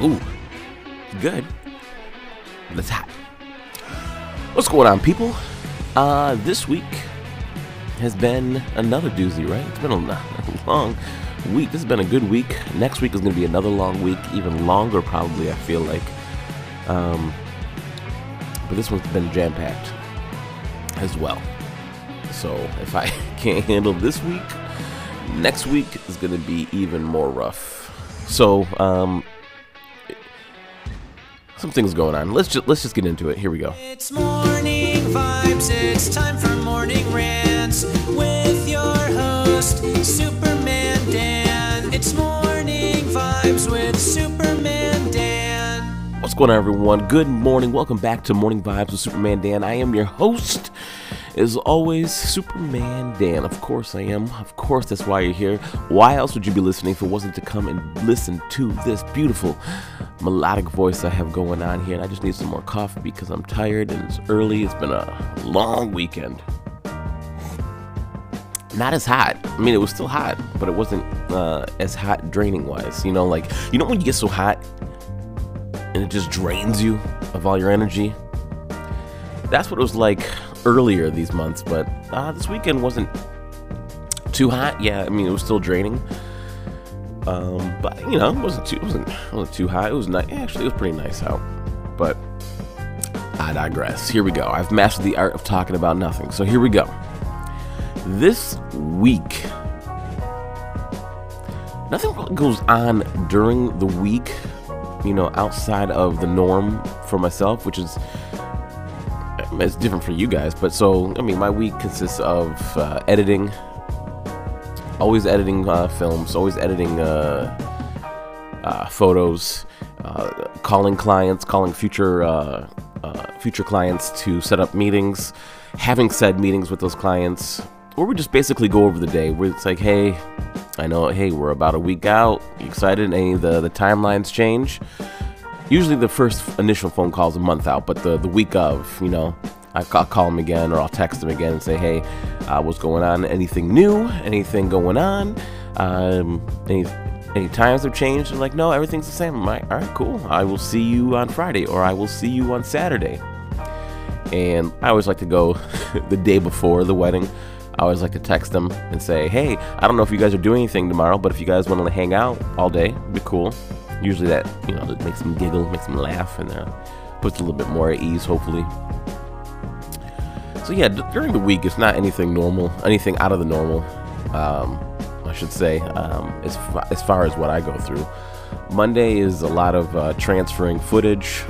Ooh, good. That's hot. What's going on, people? Uh, this week has been another doozy, right? It's been a long week. This has been a good week. Next week is going to be another long week, even longer, probably, I feel like. Um, but this one's been jam packed as well. So if I can't handle this week, next week is going to be even more rough. So, um, some things going on. Let's just let's just get into it. Here we go. It's morning vibes. It's time for morning rants with your host, Superman Dan. It's morning vibes with Superman Dan. What's going on, everyone? Good morning. Welcome back to Morning Vibes with Superman Dan. I am your host, as always, Superman Dan. Of course, I am. Of course, that's why you're here. Why else would you be listening if it wasn't to come and listen to this beautiful melodic voice I have going on here? And I just need some more coffee because I'm tired and it's early. It's been a long weekend. Not as hot. I mean, it was still hot, but it wasn't uh, as hot draining wise. You know, like, you know when you get so hot and it just drains you of all your energy? That's what it was like earlier these months, but uh, this weekend wasn't too hot. Yeah, I mean it was still draining, um, but you know it wasn't too it wasn't it wasn't too hot. It was nice. Actually, it was pretty nice out. But I digress. Here we go. I've mastered the art of talking about nothing. So here we go. This week, nothing really goes on during the week. You know, outside of the norm for myself, which is it's different for you guys, but so I mean, my week consists of uh, editing, always editing uh, films, always editing uh, uh photos, uh, calling clients, calling future uh, future clients to set up meetings, having said meetings with those clients, or we just basically go over the day. Where it's like, hey, I know, hey, we're about a week out. You excited? Any of the the timelines change? Usually the first initial phone call is a month out, but the, the week of, you know, I, will call them again or I'll text them again and say, hey, uh, what's going on? Anything new? Anything going on? Um, any, any times have changed? They're like, no, everything's the same. I'm like, all right, cool. I will see you on Friday or I will see you on Saturday. And I always like to go the day before the wedding. I always like to text them and say, hey, I don't know if you guys are doing anything tomorrow, but if you guys want to hang out all day, be cool usually that you know makes them giggle, makes them laugh, and uh, puts a little bit more at ease, hopefully. So yeah, during the week, it's not anything normal, anything out of the normal. Um, I should say, um, as, fa- as far as what I go through. Monday is a lot of uh, transferring footage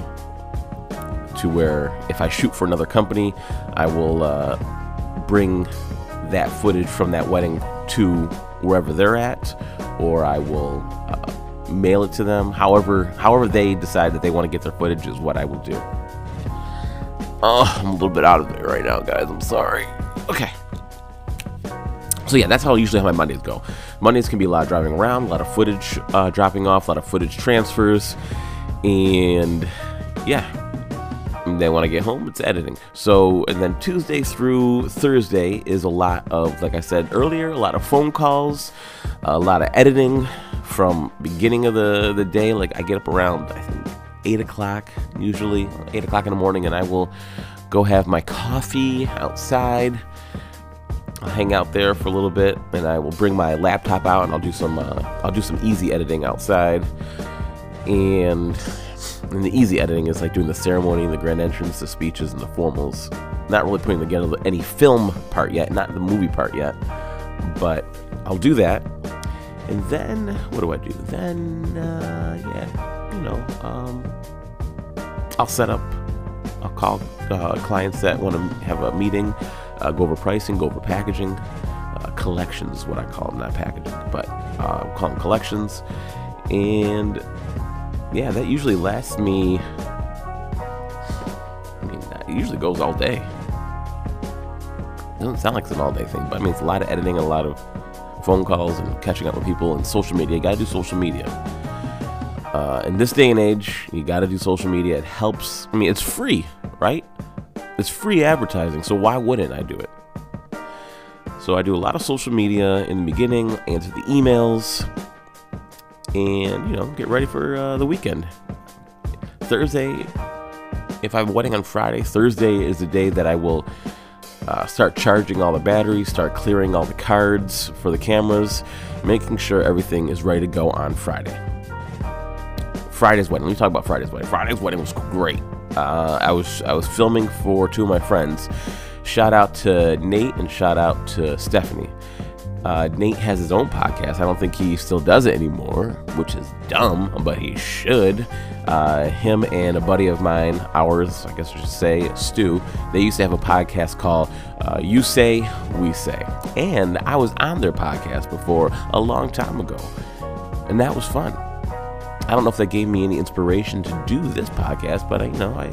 to where if I shoot for another company, I will uh, bring that footage from that wedding to wherever they're at, or I will uh, mail it to them. However, however they decide that they want to get their footage is what I will do. Oh, I'm a little bit out of it right now, guys. I'm sorry. Okay. So yeah, that's how usually how my Mondays go. Mondays can be a lot of driving around, a lot of footage uh, dropping off, a lot of footage transfers, and yeah. And then when I get home, it's editing. So, and then Tuesday through Thursday is a lot of, like I said earlier, a lot of phone calls, a lot of editing, from beginning of the, the day. Like I get up around I think eight o'clock usually, eight o'clock in the morning, and I will go have my coffee outside. I'll hang out there for a little bit, and I will bring my laptop out, and I'll do some uh, I'll do some easy editing outside. And, and the easy editing is like doing the ceremony, the grand entrance, the speeches, and the formals. Not really putting together any film part yet, not the movie part yet, but I'll do that and then, what do I do? Then, uh, yeah, you know, um, I'll set up, I'll call uh, clients that want to have a meeting, uh, go over pricing, go over packaging. Uh, collections is what I call them, not packaging, but uh, call them collections. And yeah, that usually lasts me, I mean, it usually goes all day. It doesn't sound like it's an all day thing, but I mean, it's a lot of editing, a lot of phone calls and catching up with people and social media. You got to do social media. Uh, in this day and age, you got to do social media. It helps. I mean, it's free, right? It's free advertising, so why wouldn't I do it? So I do a lot of social media in the beginning, answer the emails, and you know get ready for uh, the weekend. Thursday, if I have a wedding on Friday, Thursday is the day that I will uh, start charging all the batteries, start clearing all the cards for the cameras, making sure everything is ready to go on Friday. Friday's wedding. Let me talk about Friday's wedding. Friday's wedding was great. Uh, I was I was filming for two of my friends. Shout out to Nate and shout out to Stephanie. Uh, Nate has his own podcast. I don't think he still does it anymore, which is dumb, but he should. Uh, him and a buddy of mine, ours, I guess I should say, Stu, they used to have a podcast called uh, You Say, We Say. And I was on their podcast before a long time ago, and that was fun. I don't know if that gave me any inspiration to do this podcast, but I, you know, I,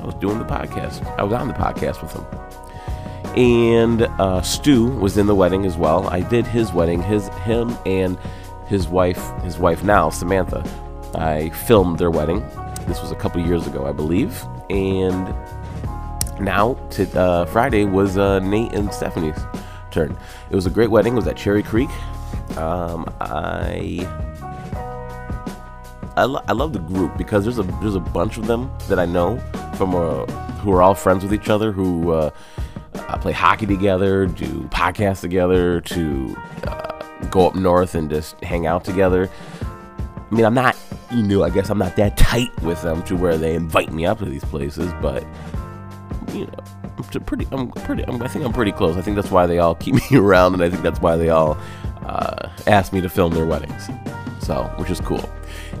I was doing the podcast. I was on the podcast with him. And uh, Stu was in the wedding as well. I did his wedding, his him and his wife, his wife now Samantha. I filmed their wedding. This was a couple years ago, I believe. And now to uh, Friday was uh, Nate and Stephanie's turn. It was a great wedding. It was at Cherry Creek. Um, I I, lo- I love the group because there's a there's a bunch of them that I know from uh, who are all friends with each other who uh, play hockey together, do podcasts together, to uh, go up north and just hang out together. I mean, I'm not you know I guess I'm not that tight with them to where they invite me up to these places, but you know I'm pretty I'm pretty I'm, I think I'm pretty close. I think that's why they all keep me around, and I think that's why they all uh, ask me to film their weddings. So, which is cool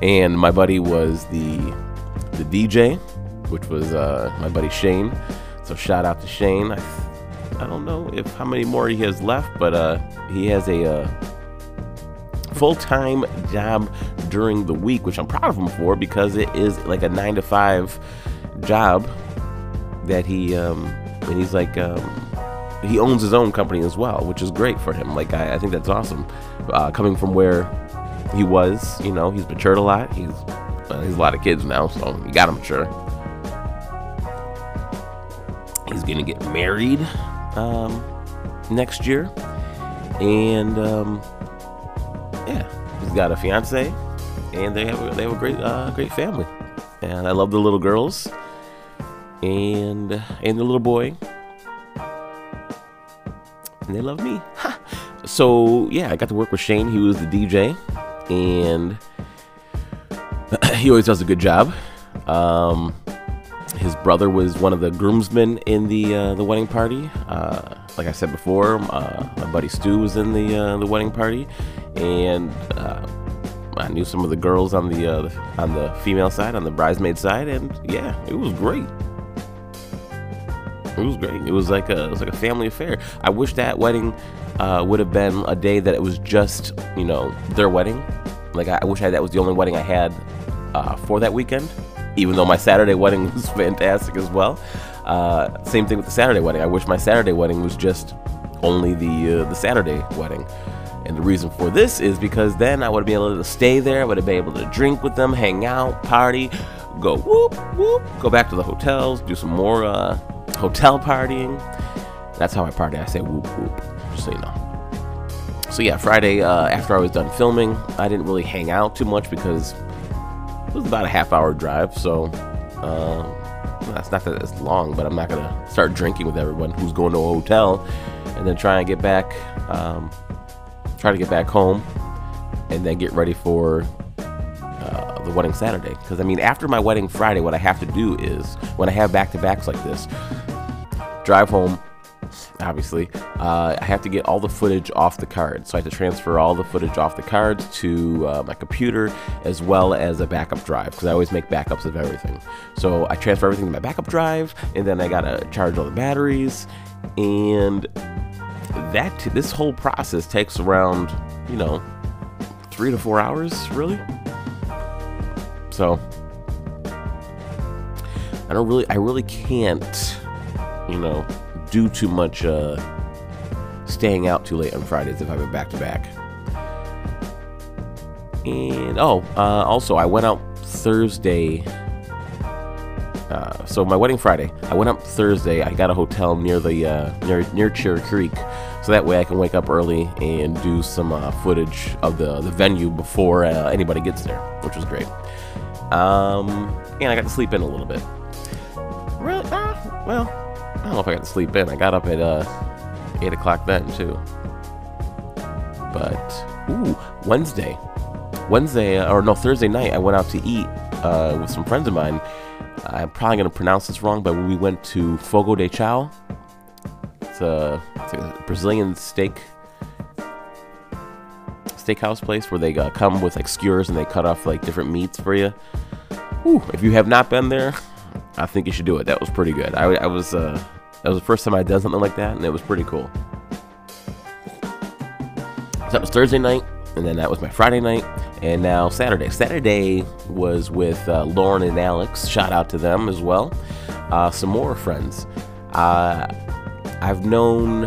and my buddy was the the DJ, which was uh, my buddy Shane. So shout out to Shane. I, I don't know if how many more he has left, but uh, he has a uh, full time job during the week, which I'm proud of him for because it is like a nine to five job that he um, and he's like um, he owns his own company as well, which is great for him. Like I, I think that's awesome, uh, coming from where he was, you know, he's matured a lot. He's uh, he's a lot of kids now, so you got to mature. He's gonna get married um, next year, and um, yeah, he's got a fiance, and they have a, they have a great uh, great family, and I love the little girls, and and the little boy, and they love me. Ha! So yeah, I got to work with Shane. He was the DJ and he always does a good job. Um, his brother was one of the groomsmen in the uh, the wedding party. Uh, like I said before, uh, my buddy Stu was in the uh, the wedding party, and uh, I knew some of the girls on the uh, on the female side, on the bridesmaid side, and yeah, it was great. It was great. It was like a it was like a family affair. I wish that wedding would have been a day that it was just you know their wedding. Like I, I wish I, that was the only wedding I had for that weekend. Even though my Saturday wedding was fantastic as well. Uh, same thing with the Saturday wedding. I wish my Saturday wedding was just only the uh, the Saturday wedding. And the reason for this is because then I would been able to stay there. I would have been able to drink with them, hang out, party, go whoop whoop, go back to the hotels, do some more uh, hotel partying. That's how I party. I say whoop whoop, just so you know. So yeah, Friday uh, after I was done filming, I didn't really hang out too much because it was about a half hour drive. So that's not that it's long, but I'm not gonna start drinking with everyone who's going to a hotel and then try and get back, um, try to get back home, and then get ready for uh, the wedding Saturday. Because I mean, after my wedding Friday, what I have to do is when I have back to backs like this, drive home. Obviously, uh, I have to get all the footage off the card. So I have to transfer all the footage off the cards to uh, my computer as well as a backup drive because I always make backups of everything. So I transfer everything to my backup drive, and then I gotta charge all the batteries, and that this whole process takes around you know three to four hours, really. So I don't really, I really can't, you know, do too much uh, staying out too late on Fridays if I've been back to back. And oh, uh, also I went out Thursday. Uh, so my wedding Friday, I went up Thursday. I got a hotel near the uh, near near Cherry Creek, so that way I can wake up early and do some uh, footage of the the venue before uh, anybody gets there, which was great. Um, and I got to sleep in a little bit. Really? Uh, well, I don't know if I got to sleep in. I got up at uh, eight o'clock then too. But ooh, Wednesday, Wednesday or no Thursday night, I went out to eat uh, with some friends of mine. I'm probably gonna pronounce this wrong, but we went to Fogo de Chao. It's a, it's a Brazilian steak steakhouse place where they uh, come with like skewers and they cut off like different meats for you. Whew, if you have not been there, I think you should do it. That was pretty good. I, I was uh, that was the first time I did something like that, and it was pretty cool. So that was Thursday night, and then that was my Friday night, and now Saturday. Saturday was with uh, Lauren and Alex. Shout out to them as well. Uh, some more friends. Uh, I've known.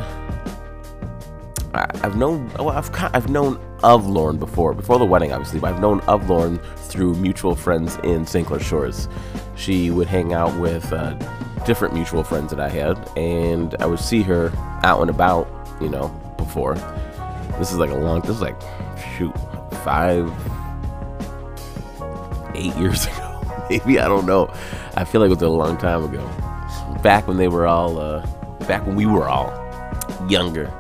I've known. Well, I've I've known of Lauren before, before the wedding, obviously. But I've known of Lauren through mutual friends in St. Clair Shores. She would hang out with uh, different mutual friends that I had, and I would see her out and about. You know, before. This is like a long. This is like, shoot, five, eight years ago. Maybe I don't know. I feel like it was a long time ago. Back when they were all, uh, back when we were all younger.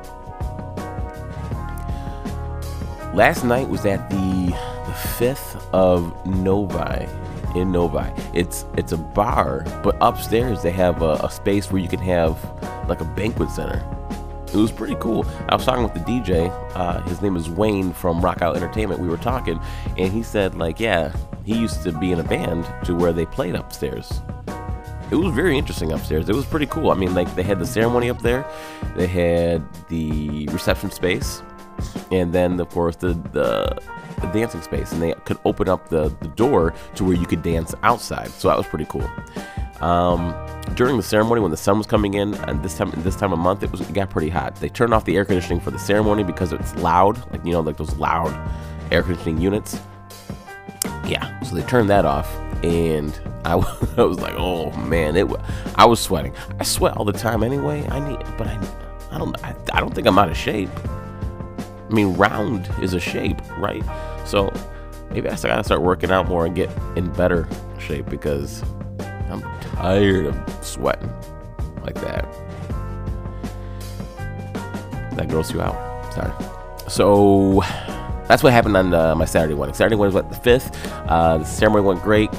Last night was at the the fifth of Novi in Novi. It's it's a bar, but upstairs they have a, a space where you can have like a banquet center. It was pretty cool. I was talking with the DJ. Uh, his name is Wayne from Rock Out Entertainment. We were talking, and he said like, yeah, he used to be in a band to where they played upstairs. It was very interesting upstairs. It was pretty cool. I mean, like they had the ceremony up there, they had the reception space, and then of course the the, the dancing space, and they could open up the, the door to where you could dance outside. So that was pretty cool. Um, during the ceremony, when the sun was coming in, and this time this time of month, it was it got pretty hot. They turned off the air conditioning for the ceremony because it's loud, like you know, like those loud air conditioning units. Yeah, so they turned that off, and I, wa- I was like, oh man, it. I was sweating. I sweat all the time anyway. I need, but I, I don't, I, I don't think I'm out of shape. I mean, round is a shape, right? So maybe I gotta start working out more and get in better shape because I'm tired of sweating like that. That gross you out? Sorry. So that's what happened on my Saturday wedding. Saturday wedding was what, the fifth. Uh, the ceremony went great.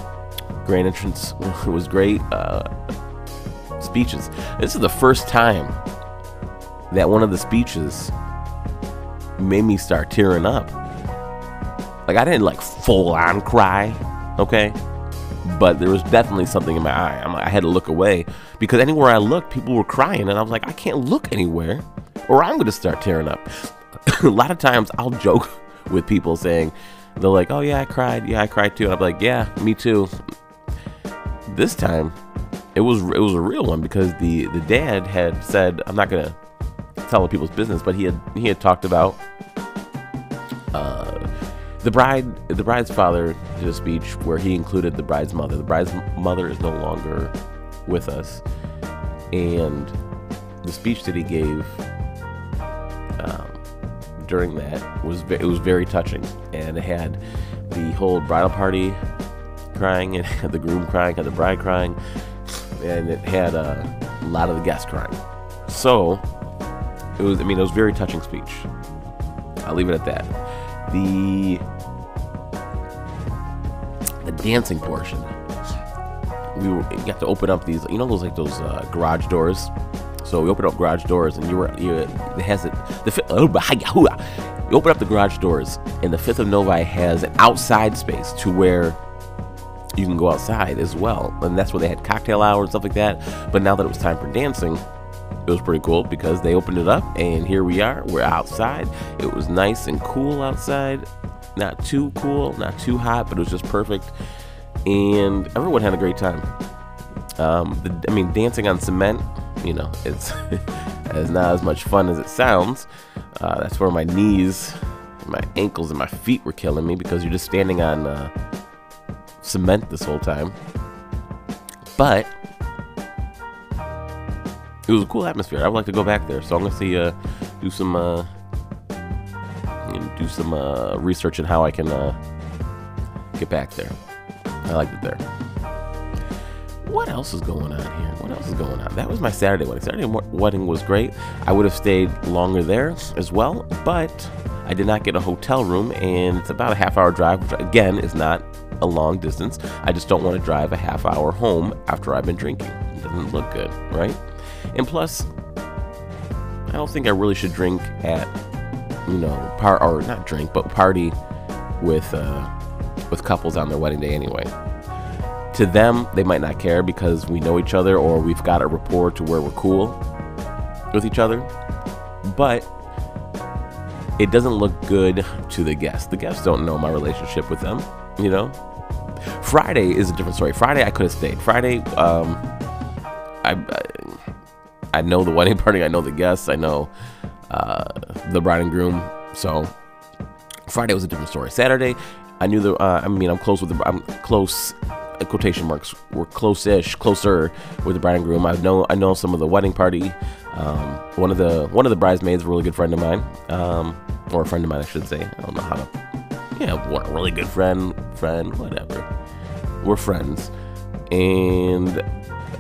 Grand entrance was great. Uh, speeches. This is the first time that one of the speeches made me start tearing up. Like I didn't like full on cry, okay, but there was definitely something in my eye. I'm, I had to look away because anywhere I looked, people were crying, and I was like, I can't look anywhere, or I'm gonna start tearing up. a lot of times, I'll joke with people saying, they're like, "Oh yeah, I cried. Yeah, I cried too." And I'm like, "Yeah, me too." This time, it was it was a real one because the the dad had said, "I'm not gonna tell people's business," but he had he had talked about uh, the bride the bride's father did a speech where he included the bride's mother. The bride's mother is no longer with us, and the speech that he gave um, during that was it was very touching, and it had the whole bridal party crying, and had the groom crying, had the bride crying, and it had a lot of the guests crying. So it was I mean it was very touching speech. I'll leave it at that. The the dancing portion. We got to open up these, you know, those like those uh, garage doors. So we opened up garage doors, and you were, you, it has it. The oh, you open up the garage doors, and the Fifth of Novi has an outside space to where you can go outside as well, and that's where they had cocktail hour and stuff like that. But now that it was time for dancing, it was pretty cool because they opened it up and here we are we're outside it was nice and cool outside not too cool not too hot but it was just perfect. And everyone had a great time. Um, the, i mean dancing on cement you know it's it's not as much fun as it sounds. Uh, that's where my knees my ankles and my feet were killing me because you're just standing on uh, cement this whole time. But it was a cool atmosphere. I would like to go back there, so I'm gonna see uh, do some uh, do some uh, research on how I can uh, get back there. I liked it there. What else is going on here? What else is going on? That was my Saturday wedding. Saturday wedding was great. I would have stayed longer there as well, but I did not get a hotel room, and it's about a half hour drive, which again is not a long distance. I just don't want to drive a half hour home after I've been drinking. It doesn't look good, right? And plus, I don't think I really should drink at, you know, par or not drink, but party with uh, with couples on their wedding day anyway. To them, they might not care because we know each other or we've got a rapport to where we're cool with each other. But it doesn't look good to the guests. The guests don't know my relationship with them, you know. Friday is a different story. Friday I could have stayed. Friday, um, I, I I know the wedding party. I know the guests. I know uh, the bride and groom. So Friday was a different story. Saturday, I knew the. Uh, I mean, I'm close with the. I'm close. Quotation marks. We're close-ish, closer with the bride and groom. I know. I know some of the wedding party. Um, one of the one of the bridesmaids, a really good friend of mine, um, or a friend of mine, I should say. I don't know how to. Yeah, one really good friend, friend, whatever. We're friends, and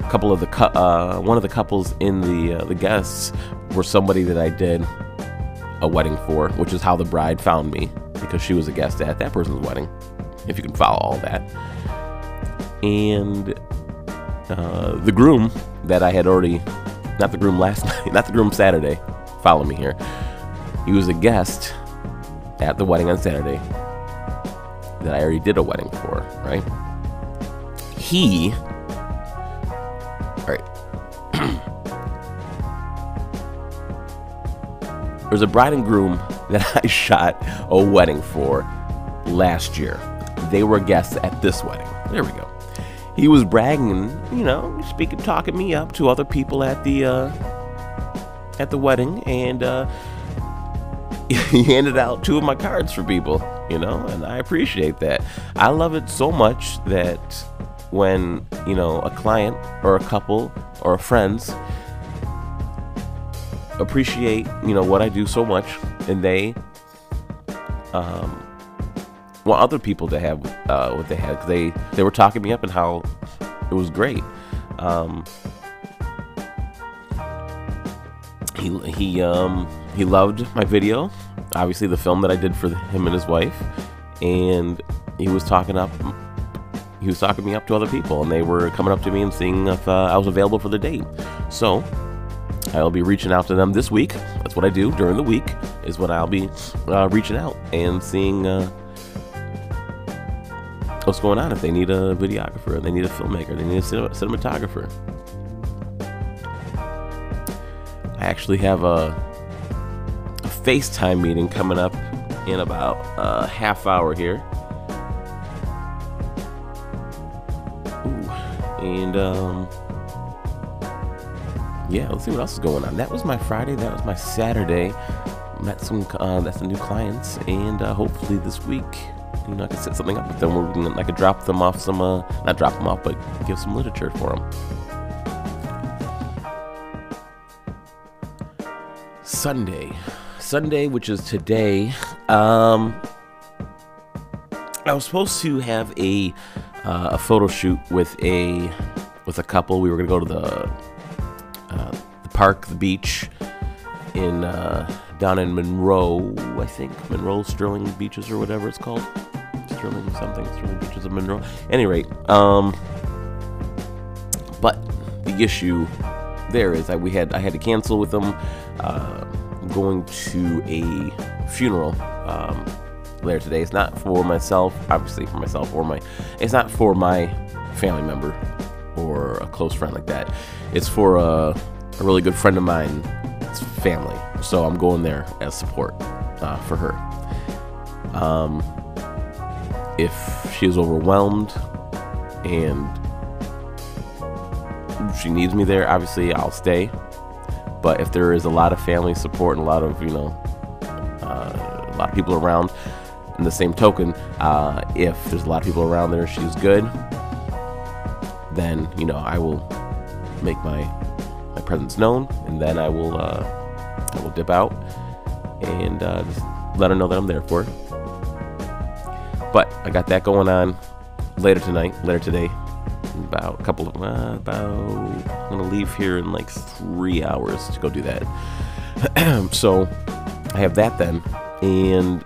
a couple of the cou- uh, one of the couples in the uh, the guests were somebody that I did a wedding for, which is how the bride found me because she was a guest at that person's wedding. If you can follow all that, and uh, the groom that I had already, not the groom last night, not the groom Saturday. Follow me here. He was a guest at the wedding on Saturday that I already did a wedding for, right? He There's a bride and groom that I shot a wedding for last year. They were guests at this wedding. There we go. He was bragging, you know, speaking, talking me up to other people at the uh, at the wedding, and uh, he handed out two of my cards for people, you know, and I appreciate that. I love it so much that when you know a client or a couple or friends appreciate you know what I do so much, and they um, want other people to have uh, what they had. they they were talking me up and how it was great. Um, he he um he loved my video, obviously the film that I did for him and his wife, and he was talking up he was talking me up to other people, and they were coming up to me and seeing if uh, I was available for the date. So I'll be reaching out to them this week. That's what I do during the week. Is when I'll be uh, reaching out and seeing uh, what's going on. If they need a videographer, they need a filmmaker, they need a cin- cinematographer. I actually have a, a FaceTime meeting coming up in about a half hour here. And um, yeah, let's see what else is going on. That was my Friday. That was my Saturday. Met some uh, that's some new clients, and uh, hopefully this week, you know, I can set something up with them where we can, could drop them off some, uh, not drop them off, but give some literature for them. Sunday, Sunday, which is today. Um, I was supposed to have a uh, a photo shoot with a with a couple. We were gonna go to the park, the beach in uh, down in Monroe, I think Monroe Sterling Beaches or whatever it's called. Sterling something, Sterling Beaches of Monroe. Any rate, um, but the issue there is that we had I had to cancel with them. Uh, going to a funeral um, later today. It's not for myself, obviously for myself or my. It's not for my family member or a close friend like that. It's for a, a really good friend of mine. It's family, so I'm going there as support uh, for her. Um, if she is overwhelmed and she needs me there, obviously I'll stay. But if there is a lot of family support and a lot of you know uh, a lot of people around, in the same token, uh, if there's a lot of people around there, she's good, then you know I will make my my presence known, and then I will uh, I will dip out and uh, just let her know that I'm there for her. But I got that going on later tonight, later today. About a couple of uh, about I'm gonna leave here in like three hours to go do that. so I have that then, and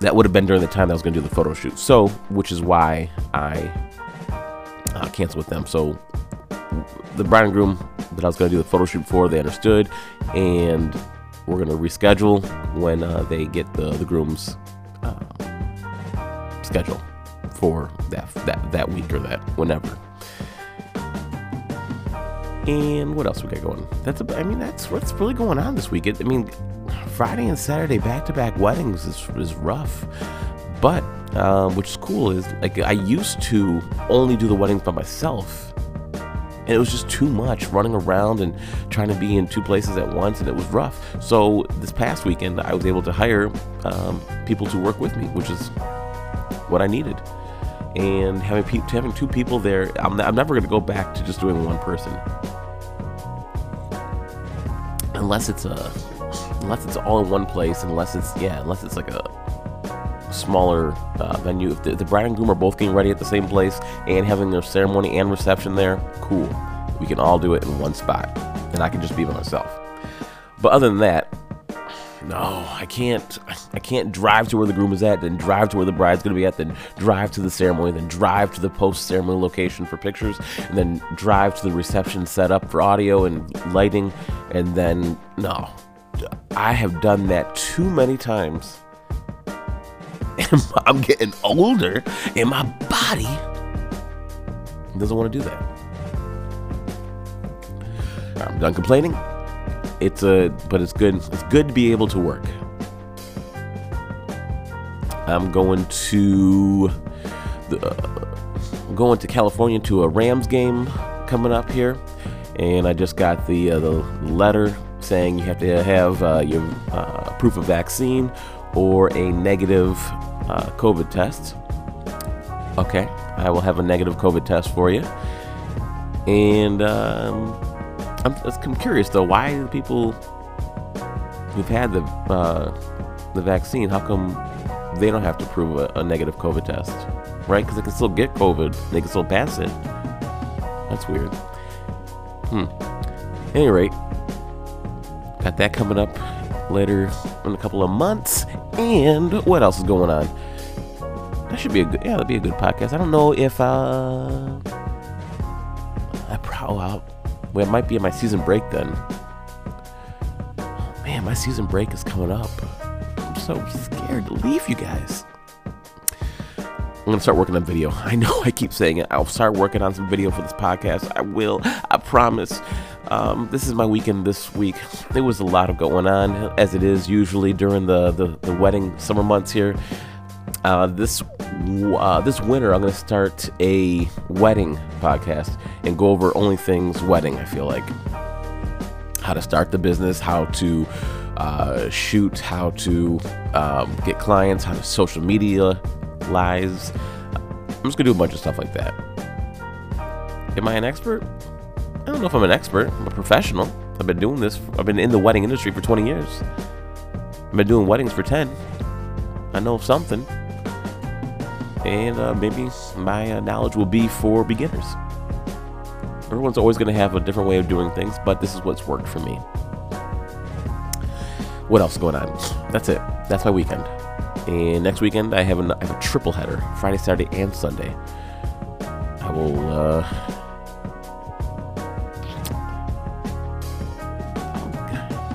that would have been during the time that I was gonna do the photo shoot. So, which is why I uh, canceled with them. So the bride and groom that I was gonna do the photo shoot for, they understood, and we're gonna reschedule when uh, they get the the groom's uh, schedule for that that that week or that whenever. And what else we got going? That's a, I mean that's what's really going on this week. It, I mean, Friday and Saturday back to back weddings is is rough, but um, which is cool is like I used to only do the weddings by myself. And it was just too much running around and trying to be in two places at once, and it was rough. So this past weekend, I was able to hire um, people to work with me, which is what I needed. And having pe- having two people there, I'm, I'm never going to go back to just doing one person, unless it's a unless it's all in one place, unless it's yeah, unless it's like a smaller uh, venue. If the, the bride and groom are both getting ready at the same place and having their ceremony and reception there, cool. We can all do it in one spot, and I can just be by myself. But other than that, no, I can't. I can't drive to where the groom is at, then drive to where the bride's gonna be at, then drive to the ceremony, then drive to the post-ceremony location for pictures, and then drive to the reception setup for audio and lighting, and then no, I have done that too many times. I'm getting older, and my body doesn't want to do that. I'm done complaining. It's a, but it's good. It's good to be able to work. I'm going to the, uh, going to California to a Rams game coming up here, and I just got the uh, the letter saying you have to have uh, your uh, proof of vaccine or a negative uh, COVID test. Okay, I will have a negative COVID test for you, and um, I'm, I'm curious though why the people who've had the uh, the vaccine, how come they don't have to prove a, a negative COVID test, right? Because they can still get COVID, they can still pass it. That's weird. Hmm. Any rate, got that coming up later in a couple of months. And what else is going on? That should be a good. Yeah, that'd be a good podcast. I don't know if uh, I probably well, well, it might be in my season break then. Oh, man, my season break is coming up. I'm so scared to leave you guys. I'm gonna start working on video. I know I keep saying it. I'll start working on some video for this podcast. I will. I promise. Um, this is my weekend this week. There was a lot of going on, as it is usually during the the, the wedding summer months here. Uh, this uh, this winter, I'm gonna start a wedding podcast and go over only things wedding. I feel like how to start the business, how to uh, shoot, how to um, get clients, how to social media lies. I'm just gonna do a bunch of stuff like that. Am I an expert? I don't know if I'm an expert. I'm a professional. I've been doing this. I've been in the wedding industry for 20 years. I've been doing weddings for 10. I know something. And uh, maybe my uh, knowledge will be for beginners. Everyone's always going to have a different way of doing things, but this is what's worked for me. What else is going on? That's it. That's my weekend. And next weekend, I have, an, I have a triple header Friday, Saturday, and Sunday. I will. Uh,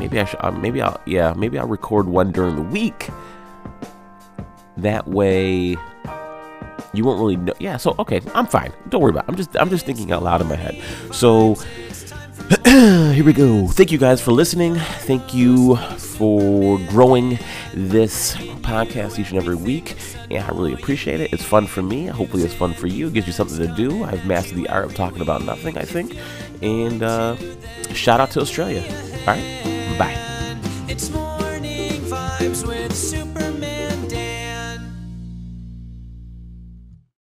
maybe I should. Uh, maybe I'll. Yeah, maybe I'll record one during the week. That way, you won't really know. Yeah. So okay, I'm fine. Don't worry about. It. I'm just. I'm just thinking out loud in my head. So here we go. Thank you guys for listening. Thank you for growing this podcast each and every week. And I really appreciate it. It's fun for me. Hopefully, it's fun for you. It gives you something to do. I've mastered the art of talking about nothing, I think. And uh, shout out to Australia. All right. Bye.